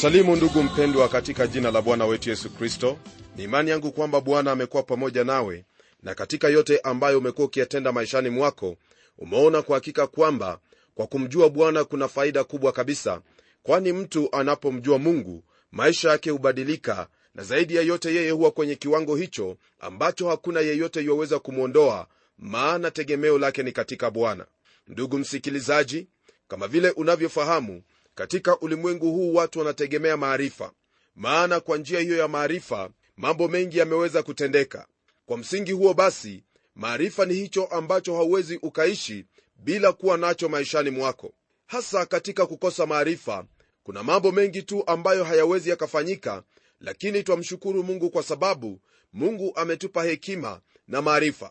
kusalimu ndugu mpendwa katika jina la bwana wetu yesu kristo ni imani yangu kwamba bwana amekuwa pamoja nawe na katika yote ambayo umekuwa ukiyatenda maishani mwako umeona kwa hakika kwamba kwa kumjua bwana kuna faida kubwa kabisa kwani mtu anapomjua mungu maisha yake hubadilika na zaidi ya yote yeye huwa kwenye kiwango hicho ambacho hakuna yeyote yuwaweza kumwondoa maana tegemeo lake ni katika bwana. Ndugu msikilizaji kama vile unavyofahamu katika ulimwengu huu watu wanategemea maarifa. Maana kwa njia hiyo ya maarifa mambo mengi yameweza kutendeka. Kwa msingi huo basi maarifa ni hicho ambacho hauwezi ukaishi bila kuwa nacho maishani mwako. Hasa katika kukosa maarifa kuna mambo mengi tu ambayo hayawezi yakafanyika lakini twamshukuru mungu kwa sababu mungu ametupa hekima na maarifa.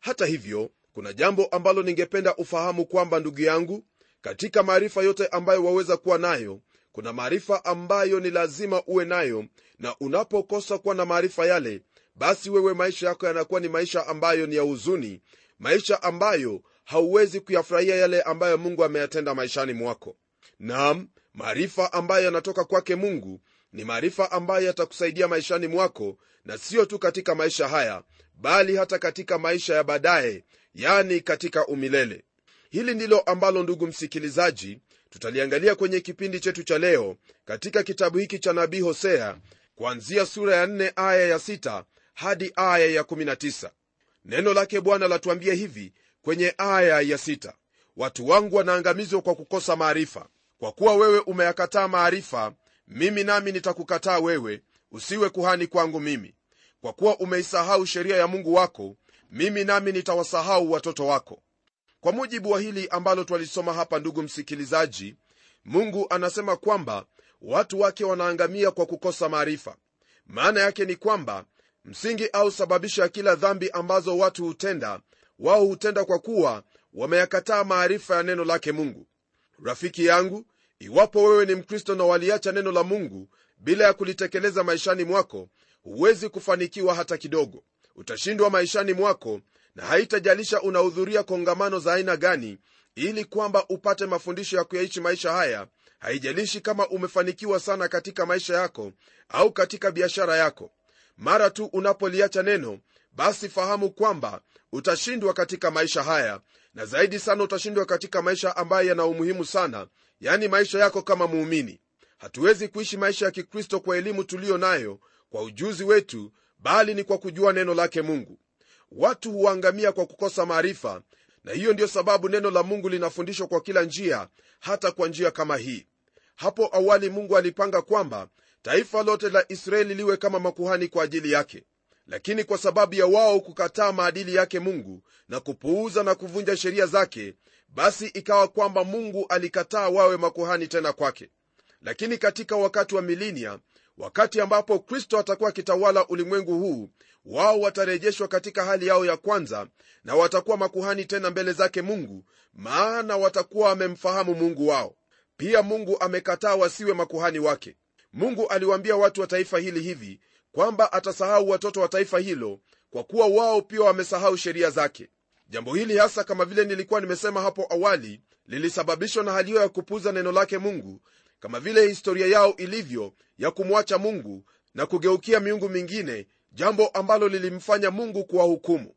Hata hivyo kuna jambo ambalo ningependa ufahamu kwamba ndugu yangu katika maarifa yote ambayo waweza kuwa nayo kuna maarifa ambayo ni lazima uwe nayo na unapokosa kuwa na maarifa yale basi wewe maisha yako yanakuwa ni maisha ambayo ni ya huzuni maisha ambayo hauwezi kuyafurahia yale ambayo mungu ameyatenda maishani mwako. Nam maarifa ambayo yanatoka kwake mungu ni maarifa ambayo yatakusaidia maishani mwako na sio tu katika maisha haya bali hata katika maisha ya baadaye yani katika umilele hili ndilo ambalo ndugu msikilizaji tutaliangalia kwenye kipindi chetu cha leo katika kitabu hiki cha nabii hosea kuanzia sura ya 4 aya ya 6 hadi aya ya 19 neno lake bwana latuambia hivi kwenye aya ya 6 watu wangu wanaangamizwa kwa kukosa maarifa. Kwa kuwa wewe umeyakataa maarifa mimi nami nitakukataa wewe usiwe kuhani kwangu mimi. Kwa kuwa umeisahau sheria ya mungu wako mimi nami nitawasahau watoto wako kwa mujibu wa hili ambalo twalisoma hapa ndugu msikilizaji mungu anasema kwamba watu wake wanaangamia kwa kukosa maarifa. Maana yake ni kwamba msingi au sababisho ya kila dhambi ambazo watu hutenda wao hutenda kwa kuwa wameyakataa maarifa ya neno lake mungu. Rafiki yangu iwapo wewe ni mkristo na waliacha neno la mungu bila ya kulitekeleza maishani mwako huwezi kufanikiwa hata kidogo. Utashindwa maishani mwako na haitajalisha unahudhuria kongamano za aina gani ili kwamba upate mafundisho ya kuyaishi maisha haya. Haijalishi kama umefanikiwa sana katika maisha yako au katika biashara yako. Mara tu unapoliacha neno basi fahamu kwamba utashindwa katika maisha haya na zaidi sana utashindwa katika maisha ambayo yana umuhimu sana yani maisha yako kama muumini. Hatuwezi kuishi maisha ya kikristo kwa elimu tuliyo nayo kwa ujuzi wetu bali ni kwa kujua neno lake mungu watu huangamia kwa kukosa maarifa na hiyo ndiyo sababu neno la mungu linafundishwa kwa kila njia hata kwa njia kama hii. Hapo awali mungu alipanga kwamba taifa lote la israeli liwe kama makuhani kwa ajili yake. Lakini kwa sababu ya wao kukataa maadili yake mungu na kupuuza na kuvunja sheria zake basi ikawa kwamba mungu alikataa wawe makuhani tena kwake. Lakini katika wakati wa milinia wakati ambapo kristo atakuwa akitawala ulimwengu huu wao watarejeshwa katika hali yao ya kwanza na watakuwa makuhani tena mbele zake mungu maana watakuwa wamemfahamu mungu wao. Pia mungu amekataa wasiwe makuhani wake. Mungu aliwaambia watu wa taifa hili hivi kwamba atasahau watoto wa taifa hilo kwa kuwa wao pia wamesahau sheria zake. Jambo hili hasa kama vile nilikuwa nimesema hapo awali lilisababishwa na hali hiyo ya kupuza neno lake mungu kama vile historia yao ilivyo ya kumwacha mungu na kugeukia miungu mingine jambo ambalo lilimfanya mungu kuwahukumu.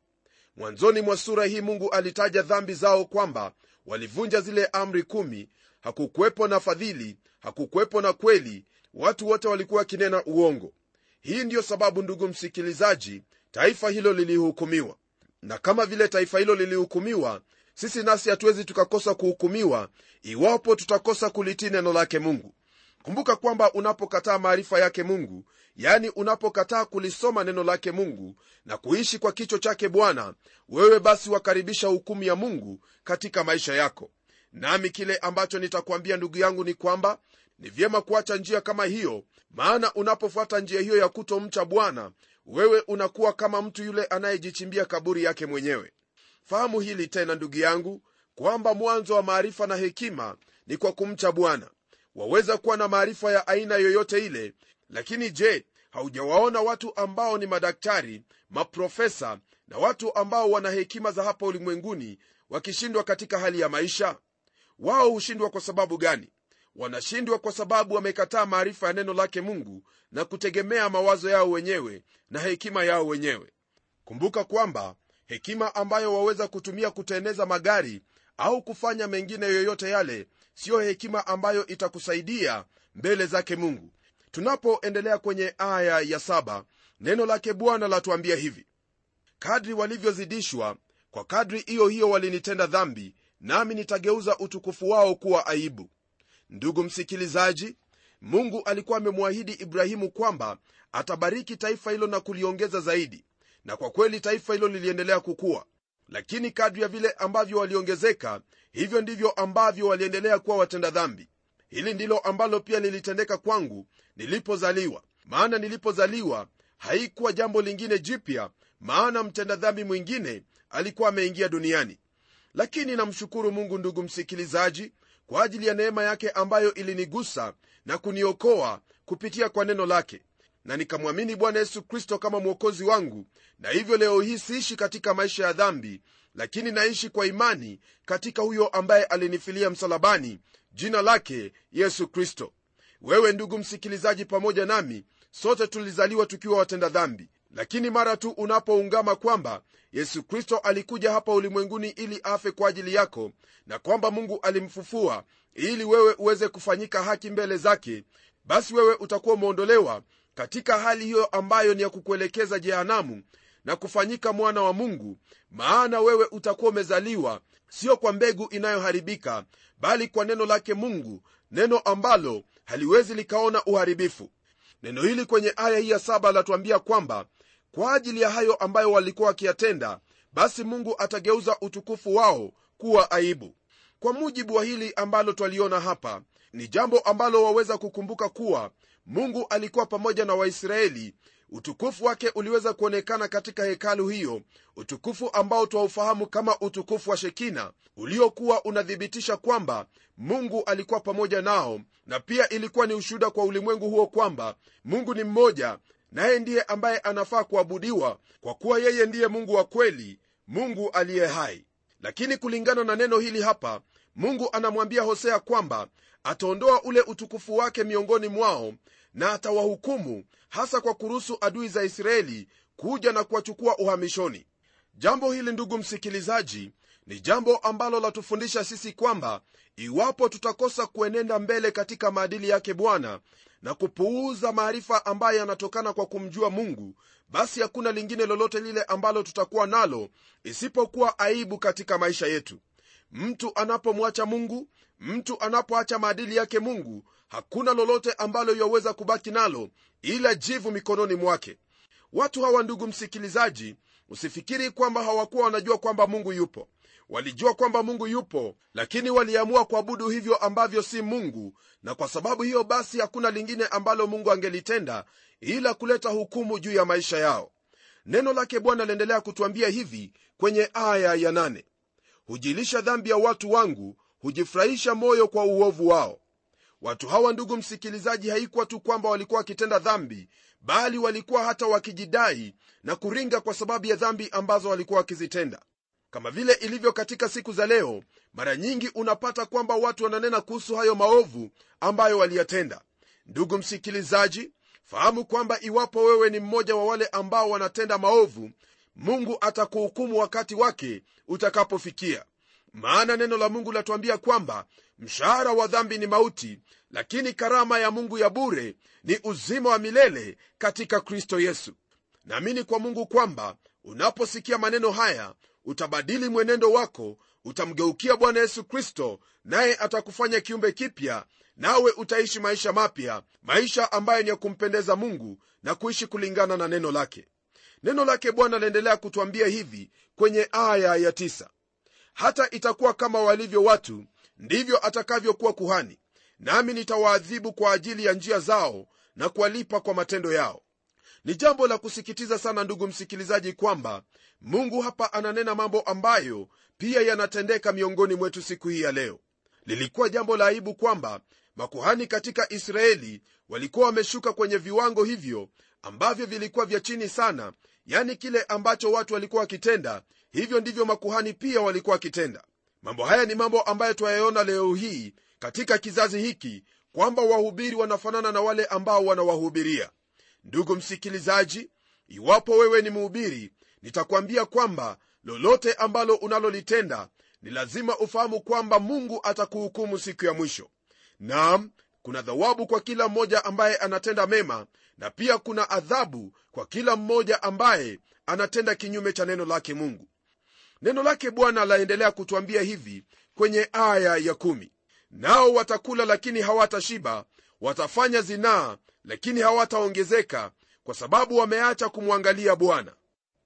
Mwanzoni mwa sura hii mungu alitaja dhambi zao kwamba walivunja zile amri kumi. Hakukuwepo na fadhili hakukuwepo na kweli. Watu wote walikuwa wakinena uongo. Hii ndiyo sababu ndugu msikilizaji taifa hilo lilihukumiwa. Na kama vile taifa hilo lilihukumiwa sisi nasi hatuwezi tukakosa kuhukumiwa iwapo tutakosa kulitii neno lake mungu kumbuka kwamba unapokataa maarifa yake mungu yani unapokataa kulisoma neno lake mungu na kuishi kwa kicho chake bwana wewe basi wakaribisha hukumu ya mungu katika maisha yako. Nami kile ambacho nitakwambia ndugu yangu ni kwamba ni vyema kuacha njia kama hiyo maana unapofuata njia hiyo ya kutomcha bwana wewe unakuwa kama mtu yule anayejichimbia kaburi yake mwenyewe. Fahamu hili tena ndugu yangu kwamba mwanzo wa maarifa na hekima ni kwa kumcha bwana waweza kuwa na maarifa ya aina yoyote ile lakini je haujawaona watu ambao ni madaktari maprofesa na watu ambao wana hekima za hapa ulimwenguni wakishindwa katika hali ya maisha? Wao hushindwa kwa sababu gani? Wanashindwa kwa sababu wamekataa maarifa ya neno lake mungu na kutegemea mawazo yao wenyewe na hekima yao wenyewe. Kumbuka kwamba hekima ambayo waweza kutumia kuteneza magari au kufanya mengine yoyote yale siyo hekima ambayo itakusaidia mbele zake mungu. Tunapoendelea kwenye aya ya saba neno lake bwana latuambia hivi. Kadri walivyozidishwa kwa kadri hiyo hiyo walinitenda dhambi nami nitageuza utukufu wao kuwa aibu. Ndugu msikilizaji mungu alikuwa amemwahidi ibrahimu kwamba atabariki taifa hilo na kuliongeza zaidi na kwa kweli taifa hilo liliendelea kukua lakini kadri ya vile ambavyo waliongezeka hivyo ndivyo ambavyo waliendelea kuwa watenda dhambi. Hili ndilo ambalo pia lilitendeka kwangu nilipozaliwa. Maana nilipozaliwa haikuwa jambo lingine jipya maana mtenda dhambi mwingine alikuwa ameingia duniani. Lakini namshukuru mungu ndugu msikilizaji kwa ajili ya neema yake ambayo ilinigusa na kuniokoa kupitia kwa neno lake na nikamwamini bwana yesu kristo kama mwokozi wangu na hivyo leo hii siishi katika maisha ya dhambi lakini naishi kwa imani katika huyo ambaye alinifilia msalabani jina lake yesu kristo. Wewe ndugu msikilizaji pamoja nami sote tulizaliwa tukiwa watenda dhambi. Lakini mara tu unapoungama kwamba yesu kristo alikuja hapa ulimwenguni ili afe kwa ajili yako na kwamba mungu alimfufua ili wewe uweze kufanyika haki mbele zake basi wewe utakuwa umeondolewa katika hali hiyo ambayo ni ya kukuelekeza jehanamu na kufanyika mwana wa mungu maana wewe utakuwa umezaliwa sio kwa mbegu inayoharibika bali kwa neno lake mungu neno ambalo haliwezi likaona uharibifu. Neno hili kwenye aya hii ya saba latuambia kwamba kwa ajili ya hayo ambayo walikuwa wakiyatenda basi mungu atageuza utukufu wao kuwa aibu. Kwa mujibu wa hili ambalo twaliona hapa ni jambo ambalo waweza kukumbuka kuwa mungu alikuwa pamoja na waisraeli. Utukufu wake uliweza kuonekana katika hekalu hiyo utukufu ambao twaufahamu kama utukufu wa shekina uliokuwa unathibitisha kwamba mungu alikuwa pamoja nao na pia ilikuwa ni ushuhuda kwa ulimwengu huo kwamba mungu ni mmoja naye ndiye ambaye anafaa kuabudiwa kwa kuwa yeye ndiye mungu wa kweli mungu aliye hai. Lakini kulingana na neno hili hapa mungu anamwambia hosea kwamba ataondoa ule utukufu wake miongoni mwao na atawahukumu hasa kwa kuruhusu adui za israeli kuja na kuwachukua uhamishoni. Jambo hili ndugu msikilizaji ni jambo ambalo latufundisha sisi kwamba iwapo tutakosa kuenenda mbele katika maadili yake bwana na kupuuza maarifa ambayo yanatokana kwa kumjua mungu basi hakuna lingine lolote lile ambalo tutakuwa nalo isipokuwa aibu katika maisha yetu mtu anapomwacha mungu mtu anapoacha maadili yake mungu hakuna lolote ambalo yaweza kubaki nalo ila jivu mikononi mwake. Watu hawa ndugu msikilizaji usifikiri kwamba hawakuwa wanajua kwamba mungu yupo. Walijua kwamba mungu yupo lakini waliamua kuabudu hivyo ambavyo si mungu na kwa sababu hiyo basi hakuna lingine ambalo mungu angelitenda ila kuleta hukumu juu ya maisha yao. Neno lake bwana liendelea kutuambia hivi kwenye aya ya nane hujilisha dhambi ya watu wangu hujifurahisha moyo kwa uovu wao. Watu hawa ndugu msikilizaji haikuwa tu kwamba walikuwa wakitenda dhambi bali walikuwa hata wakijidai na kuringa kwa sababu ya dhambi ambazo walikuwa wakizitenda. Kama vile ilivyo katika siku za leo mara nyingi unapata kwamba watu wananena kuhusu hayo maovu ambayo waliyatenda. Ndugu msikilizaji fahamu kwamba iwapo wewe ni mmoja wa wale ambao wanatenda maovu mungu atakuhukumu wakati wake utakapofikia. Maana neno la mungu latuambia kwamba mshahara wa dhambi ni mauti lakini karama ya mungu ya bure ni uzima wa milele katika kristo yesu. Naamini kwa mungu kwamba unaposikia maneno haya utabadili mwenendo wako utamgeukia bwana yesu kristo naye atakufanya kiumbe kipya nawe utaishi maisha mapya maisha ambayo ni ya kumpendeza mungu na kuishi kulingana na neno lake neno lake bwana laendelea kutwambia hivi kwenye aya ya tisa. Hata itakuwa kama walivyo watu ndivyo atakavyokuwa kuhani. Nami nitawaadhibu kwa ajili ya njia zao na kuwalipa kwa matendo yao. Ni jambo la kusikitiza sana ndugu msikilizaji kwamba mungu hapa ananena mambo ambayo pia yanatendeka miongoni mwetu siku hii ya leo. Lilikuwa jambo la aibu kwamba makuhani katika israeli walikuwa wameshuka kwenye viwango hivyo ambavyo vilikuwa vya chini sana yani kile ambacho watu walikuwa wakitenda hivyo ndivyo makuhani pia walikuwa wakitenda. Mambo haya ni mambo ambayo twayaona leo hii katika kizazi hiki kwamba wahubiri wanafanana na wale ambao wanawahubiria. Ndugu msikilizaji iwapo wewe ni mhubiri nitakwambia kwamba lolote ambalo unalolitenda ni lazima ufahamu kwamba mungu atakuhukumu siku ya mwisho. Naam kuna dhawabu kwa kila mmoja ambaye anatenda mema na pia kuna adhabu kwa kila mmoja ambaye anatenda kinyume cha neno lake mungu. Neno lake bwana laendelea kutwambia hivi kwenye aya ya kumi. Nao watakula lakini hawatashiba watafanya zinaa lakini hawataongezeka kwa sababu wameacha kumwangalia bwana.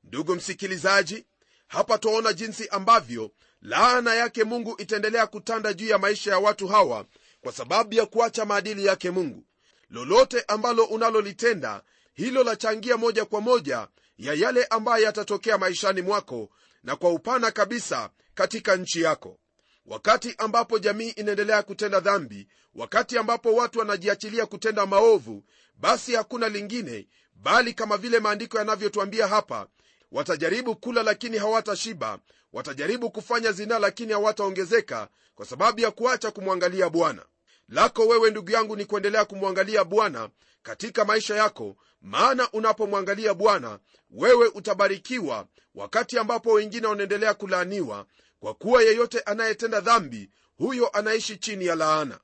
Ndugu msikilizaji hapa twaona jinsi ambavyo laana yake mungu itaendelea kutanda juu ya maisha ya watu hawa kwa sababu ya kuacha maadili yake mungu lolote ambalo unalolitenda hilo lachangia moja kwa moja ya yale ambayo yatatokea maishani mwako na kwa upana kabisa katika nchi yako. Wakati ambapo jamii inaendelea kutenda dhambi wakati ambapo watu wanajiachilia kutenda maovu basi hakuna lingine bali kama vile maandiko yanavyotwambia hapa watajaribu kula lakini hawatashiba watajaribu kufanya zinaa lakini hawataongezeka kwa sababu ya kuacha kumwangalia bwana lako wewe ndugu yangu ni kuendelea kumwangalia bwana katika maisha yako maana unapomwangalia bwana wewe utabarikiwa wakati ambapo wengine wanaendelea kulaaniwa kwa kuwa yeyote anayetenda dhambi huyo anaishi chini ya laana.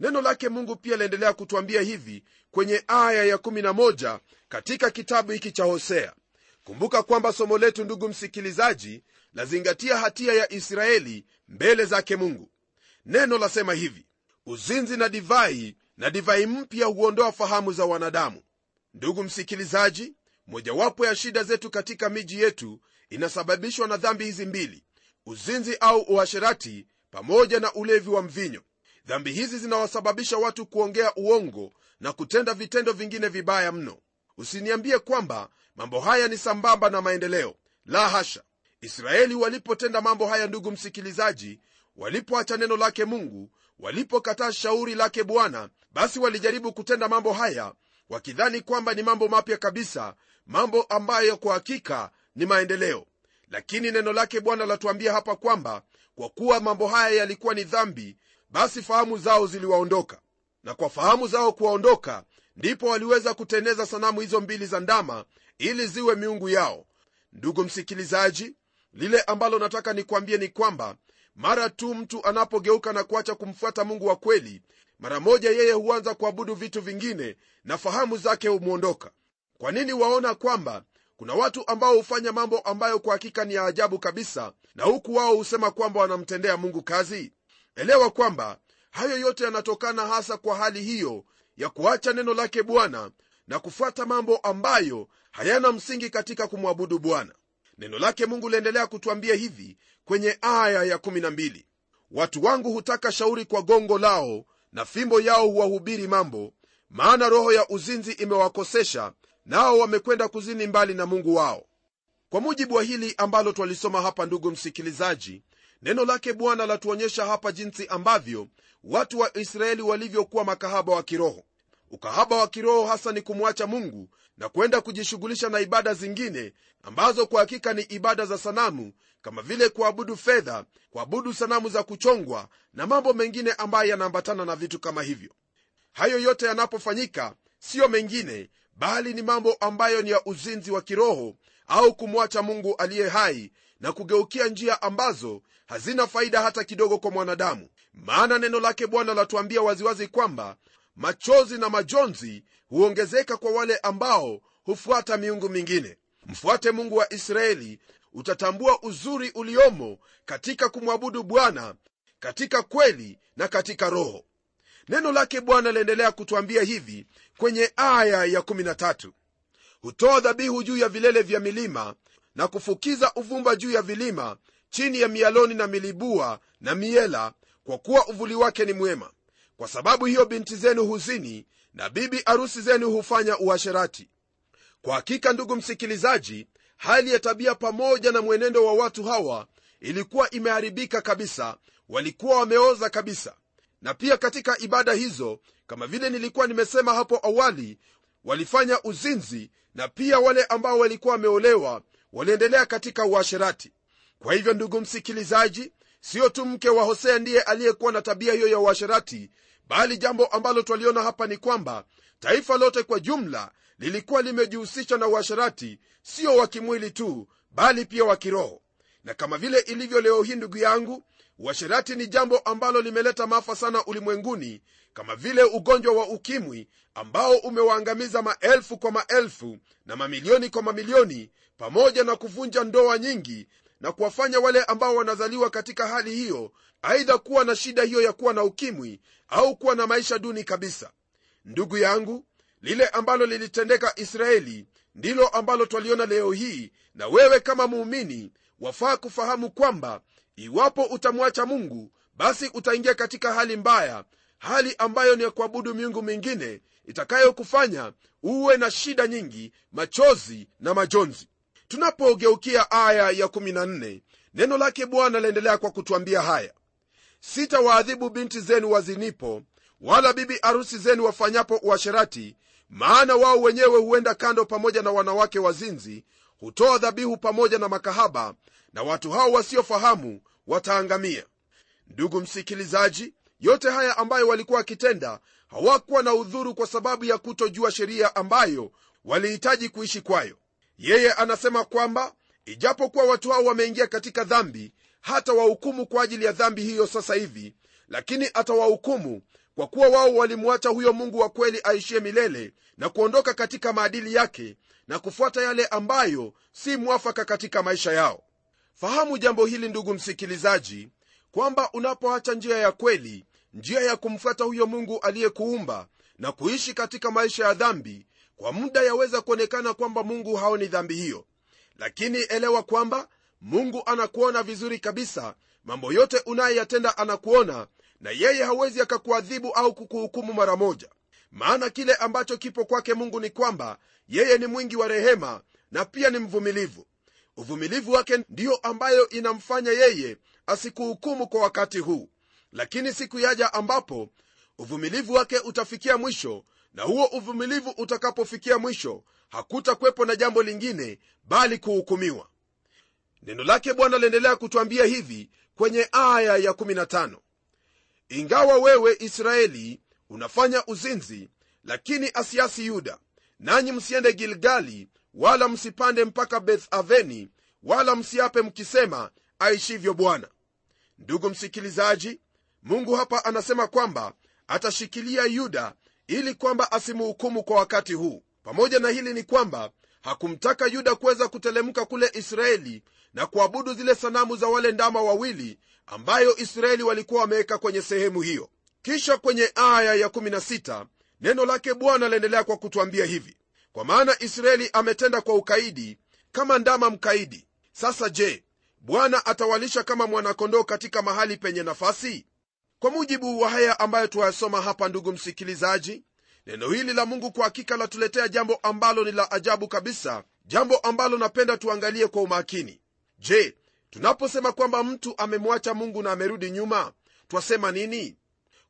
Neno lake mungu pia laendelea kutwambia hivi kwenye aya ya11 katika kitabu hiki cha hosea. Kumbuka kwamba somo letu ndugu msikilizaji lazingatia hatia ya israeli mbele zake mungu. Neno lasema hivi uzinzi na divai na divai mpya huondoa fahamu za wanadamu. Ndugu msikilizaji mojawapo ya shida zetu katika miji yetu inasababishwa na dhambi hizi mbili uzinzi au uasherati pamoja na ulevi wa mvinyo. Dhambi hizi zinawasababisha watu kuongea uongo na kutenda vitendo vingine vibaya mno. Usiniambie kwamba mambo haya ni sambamba na maendeleo. La hasha! Israeli walipotenda mambo haya ndugu msikilizaji walipoacha neno lake mungu walipokataa shauri lake bwana basi walijaribu kutenda mambo haya wakidhani kwamba ni mambo mapya kabisa mambo ambayo kwa hakika ni maendeleo. Lakini neno lake bwana latuambia hapa kwamba kwa kuwa mambo haya yalikuwa ni dhambi basi fahamu zao ziliwaondoka. Na kwa fahamu zao kuwaondoka ndipo waliweza kuteneza sanamu hizo mbili za ndama ili ziwe miungu yao. Ndugu msikilizaji lile ambalo nataka nikwambie ni kwamba mara tu mtu anapogeuka na kuacha kumfuata mungu wa kweli mara moja yeye huanza kuabudu vitu vingine na fahamu zake humwondoka kwa nini waona kwamba kuna watu ambao hufanya mambo ambayo kwa hakika ni ya ajabu kabisa na huku wao husema kwamba wanamtendea mungu kazi? Elewa kwamba hayo yote yanatokana hasa kwa hali hiyo ya kuacha neno lake bwana na kufuata mambo ambayo hayana msingi katika kumwabudu bwana neno lake mungu liendelea kutwambia hivi kwenye aya ya12 watu wangu hutaka shauri kwa gongo lao na fimbo yao huwahubiri mambo maana roho ya uzinzi imewakosesha nao wamekwenda kuzini mbali na mungu wao. Kwa mujibu wa hili ambalo twalisoma hapa ndugu msikilizaji neno lake bwana latuonyesha hapa jinsi ambavyo watu wa israeli walivyokuwa makahaba wa kiroho ukahaba wa kiroho hasa ni kumwacha mungu na kwenda kujishughulisha na ibada zingine ambazo kwa hakika ni ibada za sanamu kama vile kuabudu fedha kuabudu sanamu za kuchongwa na mambo mengine ambayo yanaambatana na vitu kama hivyo. Hayo yote yanapofanyika siyo mengine bali ni mambo ambayo ni ya uzinzi wa kiroho au kumwacha mungu aliye hai na kugeukia njia ambazo hazina faida hata kidogo kwa mwanadamu. Maana neno lake bwana latuambia waziwazi kwamba machozi na majonzi huongezeka kwa wale ambao hufuata miungu mingine. Mfuate mungu wa israeli utatambua uzuri uliomo katika kumwabudu bwana katika kweli na katika roho. Neno lake bwana laendelea kutwambia hivi kwenye aya ya13 hutoa dhabihu juu ya vilele vya milima na kufukiza uvumba juu ya vilima chini ya mialoni na milibua na miela kwa kuwa uvuli wake ni mwema kwa sababu hiyo binti zenu huzini na bibi arusi zenu hufanya uasherati. Kwa hakika ndugu msikilizaji hali ya tabia pamoja na mwenendo wa watu hawa ilikuwa imeharibika kabisa walikuwa wameoza kabisa. Na pia katika ibada hizo kama vile nilikuwa nimesema hapo awali walifanya uzinzi na pia wale ambao walikuwa wameolewa waliendelea katika uasherati. Kwa hivyo ndugu msikilizaji siyo tu mke wa hosea ndiye aliyekuwa na tabia hiyo ya uasherati bali jambo ambalo twaliona hapa ni kwamba taifa lote kwa jumla lilikuwa limejihusisha na uasharati sio wa kimwili tu bali pia wa kiroho. Na kama vile ilivyo leo hii ndugu yangu uasherati ni jambo ambalo limeleta maafa sana ulimwenguni kama vile ugonjwa wa ukimwi ambao umewaangamiza maelfu kwa maelfu na mamilioni kwa mamilioni pamoja na kuvunja ndoa nyingi na kuwafanya wale ambao wanazaliwa katika hali hiyo aidha kuwa na shida hiyo ya kuwa na ukimwi au kuwa na maisha duni kabisa. Ndugu yangu lile ambalo lilitendeka israeli ndilo ambalo twaliona leo hii na wewe kama muumini wafaa kufahamu kwamba iwapo utamwacha mungu basi utaingia katika hali mbaya hali ambayo ni ya kuabudu miungu mingine itakayokufanya uwe na shida nyingi machozi na majonzi tunapogeukia aya ya 14 neno lake bwana laendelea kwa kutwambia haya. Sitawaadhibu binti zenu wazinipo wala bibi arusi zenu wafanyapo uasherati maana wao wenyewe huenda kando pamoja na wanawake wazinzi hutoa dhabihu pamoja na makahaba na watu hao wasiofahamu wataangamia. Ndugu msikilizaji yote haya ambayo walikuwa wakitenda hawakuwa na udhuru kwa sababu ya kutojua sheria ambayo walihitaji kuishi kwayo yeye anasema kwamba ijapokuwa watu hao wameingia katika dhambi hata wahukumu kwa ajili ya dhambi hiyo sasa hivi lakini atawahukumu kwa kuwa wao walimwacha huyo mungu wa kweli aishie milele na kuondoka katika maadili yake na kufuata yale ambayo si mwafaka katika maisha yao. Fahamu jambo hili ndugu msikilizaji kwamba unapoacha njia ya kweli njia ya kumfuata huyo mungu aliyekuumba na kuishi katika maisha ya dhambi kwa muda yaweza kuonekana kwamba mungu haoni dhambi hiyo. Lakini elewa kwamba mungu anakuona vizuri kabisa. Mambo yote unayoyatenda anakuona na yeye hawezi akakuadhibu au kukuhukumu mara moja. Maana kile ambacho kipo kwake mungu ni kwamba yeye ni mwingi wa rehema na pia ni mvumilivu. Uvumilivu wake ndiyo ambayo inamfanya yeye asikuhukumu kwa wakati huu. Lakini siku yaja ambapo uvumilivu wake utafikia mwisho na huo uvumilivu utakapofikia mwisho hakutakwepo na jambo lingine bali kuhukumiwa. Neno lake bwana liendelea kutwambia hivi kwenye aya ya 15 ingawa wewe israeli unafanya uzinzi lakini asiasi yuda nanyi msiende gilgali wala msipande mpaka beth aveni wala msiape mkisema aishivyo bwana. Ndugu msikilizaji mungu hapa anasema kwamba atashikilia yuda ili kwamba asimuhukumu kwa wakati huu. Pamoja na hili ni kwamba hakumtaka yuda kuweza kutelemka kule israeli na kuabudu zile sanamu za wale ndama wawili ambayo israeli walikuwa wameweka kwenye sehemu hiyo. Kisha kwenye aya ya 16 neno lake bwana laendelea kwa kutwambia hivi. Kwa maana israeli ametenda kwa ukaidi kama ndama mkaidi. Sasa je bwana atawalisha kama mwanakondoo katika mahali penye nafasi kwa mujibu wa haya ambayo tuwayasoma hapa ndugu msikilizaji neno hili la mungu kwa hakika latuletea jambo ambalo ni la ajabu kabisa jambo ambalo napenda tuangalie kwa umakini. Je tunaposema kwamba mtu amemwacha mungu na amerudi nyuma twasema nini?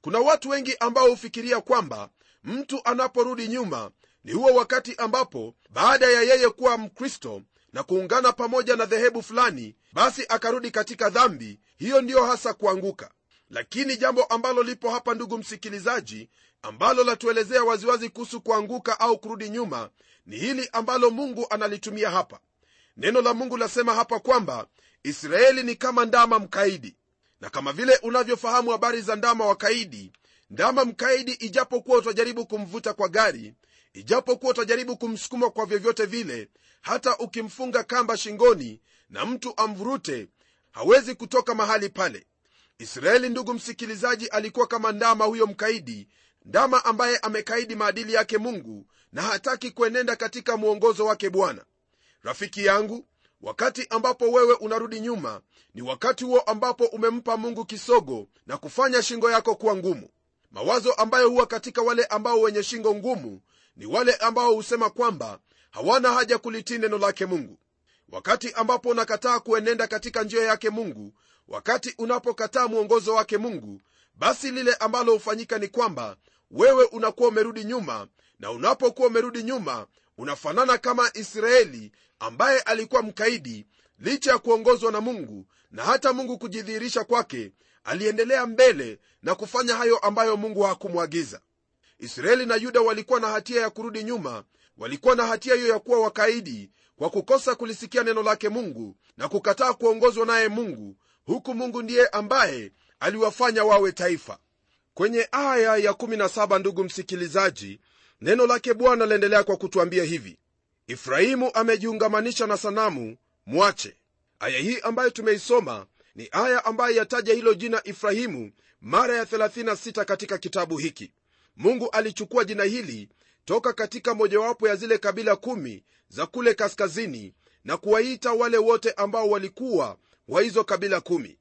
Kuna watu wengi ambao hufikiria kwamba mtu anaporudi nyuma ni huo wakati ambapo baada ya yeye kuwa mkristo na kuungana pamoja na dhehebu fulani basi akarudi katika dhambi. Hiyo ndiyo hasa kuanguka lakini jambo ambalo lipo hapa ndugu msikilizaji ambalo latuelezea waziwazi kuhusu kuanguka au kurudi nyuma ni hili ambalo mungu analitumia hapa. Neno la mungu lasema hapa kwamba israeli ni kama ndama mkaidi. Na kama vile unavyofahamu habari za ndama wakaidi ndama mkaidi ijapokuwa utajaribu kumvuta kwa gari ijapokuwa utajaribu kumsukuma kwa vyovyote vile hata ukimfunga kamba shingoni na mtu amvurute hawezi kutoka mahali pale israeli ndugu msikilizaji alikuwa kama ndama huyo mkaidi ndama ambaye amekaidi maadili yake mungu na hataki kuenenda katika mwongozo wake bwana. Rafiki yangu wakati ambapo wewe unarudi nyuma ni wakati huo ambapo umempa mungu kisogo na kufanya shingo yako kuwa ngumu. Mawazo ambayo huwa katika wale ambao wenye shingo ngumu ni wale ambao husema kwamba hawana haja kulitii neno lake mungu. Wakati ambapo unakataa kuenenda katika njia yake mungu wakati unapokataa mwongozo wake mungu basi lile ambalo hufanyika ni kwamba wewe unakuwa umerudi nyuma na unapokuwa umerudi nyuma unafanana kama israeli ambaye alikuwa mkaidi licha ya kuongozwa na mungu na hata mungu kujidhihirisha kwake aliendelea mbele na kufanya hayo ambayo mungu hakumwagiza. Israeli na yuda walikuwa na hatia ya kurudi nyuma walikuwa na hatia hiyo ya kuwa wakaidi kwa kukosa kulisikia neno lake mungu na kukataa kuongozwa naye mungu huku mungu ndiye ambaye aliwafanya wawe taifa. Kwenye aya ya 17 ndugu msikilizaji neno lake bwana laendelea kwa kutwambia hivi. Efraimu amejiungamanisha na sanamu mwache. Aya hii ambayo tumeisoma ni aya ambayo yataja hilo jina ifrahimu mara ya 36 katika kitabu hiki. Mungu alichukua jina hili toka katika mojawapo ya zile kabila kumi za kule kaskazini na kuwaita wale wote ambao walikuwa wa hizo kabila kumi.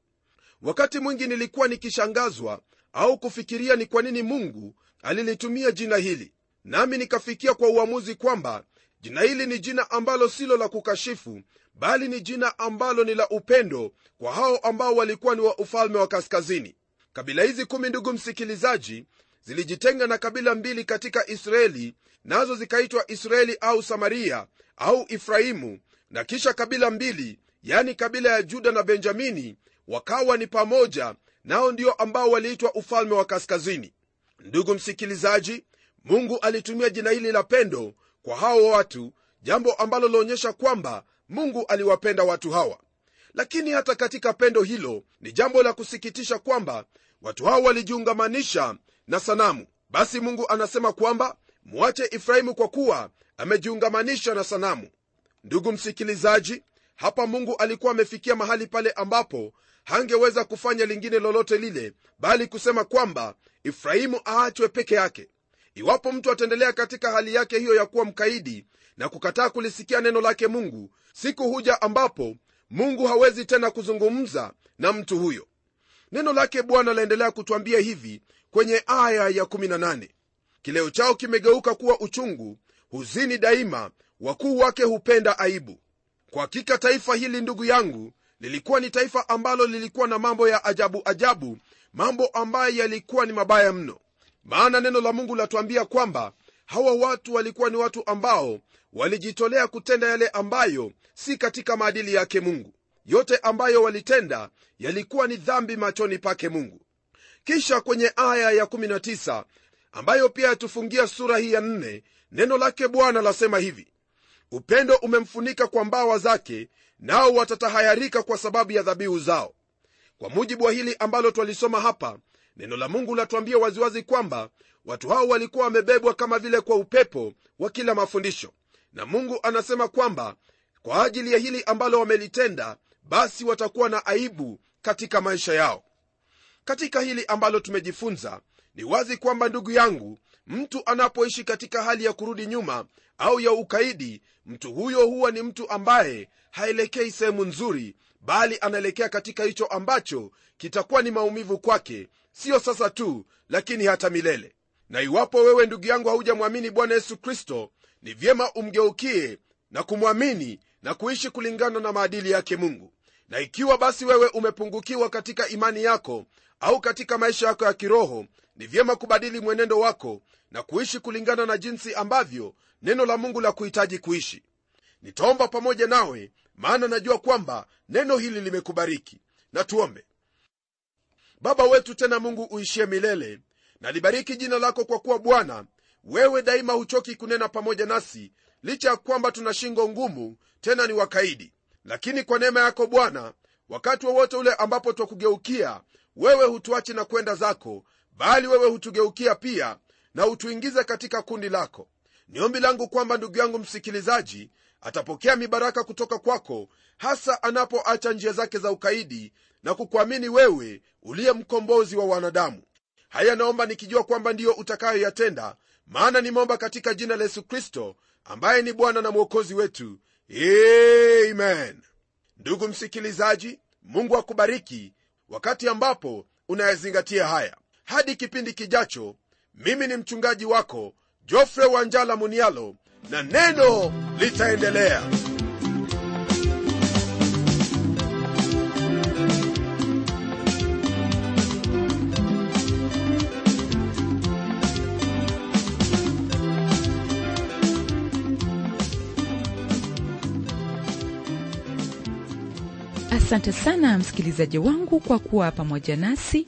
Wakati mwingi nilikuwa nikishangazwa au kufikiria ni kwa nini mungu alilitumia jina hili. Nami nikafikia kwa uamuzi kwamba jina hili ni jina ambalo silo la kukashifu bali ni jina ambalo ni la upendo kwa hao ambao walikuwa ni wa ufalme wa kaskazini. Kabila hizi kumi ndugu msikilizaji zilijitenga na kabila mbili katika israeli nazo zikaitwa israeli au samaria au ifraimu na kisha kabila mbili yani kabila ya juda na benjamini wakawa ni pamoja nao ndio ambao waliitwa ufalme wa kaskazini. Ndugu msikilizaji mungu alitumia jina hili la pendo kwa hao watu jambo ambalo laonyesha kwamba mungu aliwapenda watu hawa. Lakini hata katika pendo hilo ni jambo la kusikitisha kwamba watu hao walijiungamanisha na sanamu. Basi mungu anasema kwamba mwache efraimu kwa kuwa amejiungamanisha na sanamu. Ndugu msikilizaji hapa mungu alikuwa amefikia mahali pale ambapo hangeweza kufanya lingine lolote lile bali kusema kwamba efraimu aachwe peke yake. Iwapo mtu ataendelea katika hali yake hiyo ya kuwa mkaidi na kukataa kulisikia neno lake mungu siku huja ambapo mungu hawezi tena kuzungumza na mtu huyo. Neno lake bwana laendelea kutwambia hivi kwenye aya ya 18 kileo chao kimegeuka kuwa uchungu huzini daima wakuu wake hupenda aibu kwa hakika taifa hili ndugu yangu lilikuwa ni taifa ambalo lilikuwa na mambo ya ajabu ajabu mambo ambayo yalikuwa ni mabaya mno. Maana neno la mungu latuambia kwamba hawa watu walikuwa ni watu ambao walijitolea kutenda yale ambayo si katika maadili yake mungu. Yote ambayo walitenda yalikuwa ni dhambi machoni pake mungu. Kisha kwenye aya ya19 ambayo pia yatufungia sura hii ya 4 neno lake bwana lasema hivi upendo umemfunika kwa mbawa zake nao watatahayarika kwa sababu ya dhabihu zao. Kwa mujibu wa hili ambalo twalisoma hapa neno la mungu latuambia waziwazi kwamba watu hao walikuwa wamebebwa kama vile kwa upepo wa kila mafundisho. Na mungu anasema kwamba kwa ajili ya hili ambalo wamelitenda basi watakuwa na aibu katika maisha yao. Katika hili ambalo tumejifunza ni wazi kwamba ndugu yangu mtu anapoishi katika hali ya kurudi nyuma au ya ukaidi mtu huyo huwa ni mtu ambaye haelekei sehemu nzuri bali anaelekea katika hicho ambacho kitakuwa ni maumivu kwake siyo sasa tu lakini hata milele. Na iwapo wewe ndugu yangu haujamwamini bwana yesu kristo ni vyema umgeukie na kumwamini na kuishi kulingana na maadili yake mungu. Na ikiwa basi wewe umepungukiwa katika imani yako au katika maisha yako ya kiroho ni vyema kubadili mwenendo wako na kuishi kulingana na jinsi ambavyo neno la mungu la kuhitaji kuishi. Nitaomba pamoja nawe maana najua kwamba neno hili limekubariki. Na tuombe. Baba wetu tena mungu uishie milele na libariki jina lako kwa kuwa bwana wewe daima huchoki kunena pamoja nasi licha ya kwamba tuna shingo ngumu tena ni wakaidi. Lakini kwa neema yako bwana wakati wowote ule ambapo twakugeukia wewe hutuachi na kwenda zako bali wewe hutugeukia pia na hutuingiza katika kundi lako. Ni ombi langu kwamba ndugu yangu msikilizaji atapokea mibaraka kutoka kwako hasa anapoacha njia zake za ukaidi na kukuamini wewe uliye mkombozi wa wanadamu. Haya naomba nikijua kwamba ndiyo utakayoyatenda maana nimeomba katika jina la yesu kristo ambaye ni bwana na mwokozi wetu. Amen. Ndugu msikilizaji mungu akubariki wakati ambapo unayazingatia haya hadi kipindi kijacho mimi ni mchungaji wako jofre wanjala munialo na neno litaendelea. Asante sana msikilizaji wangu kwa kuwa pamoja nasi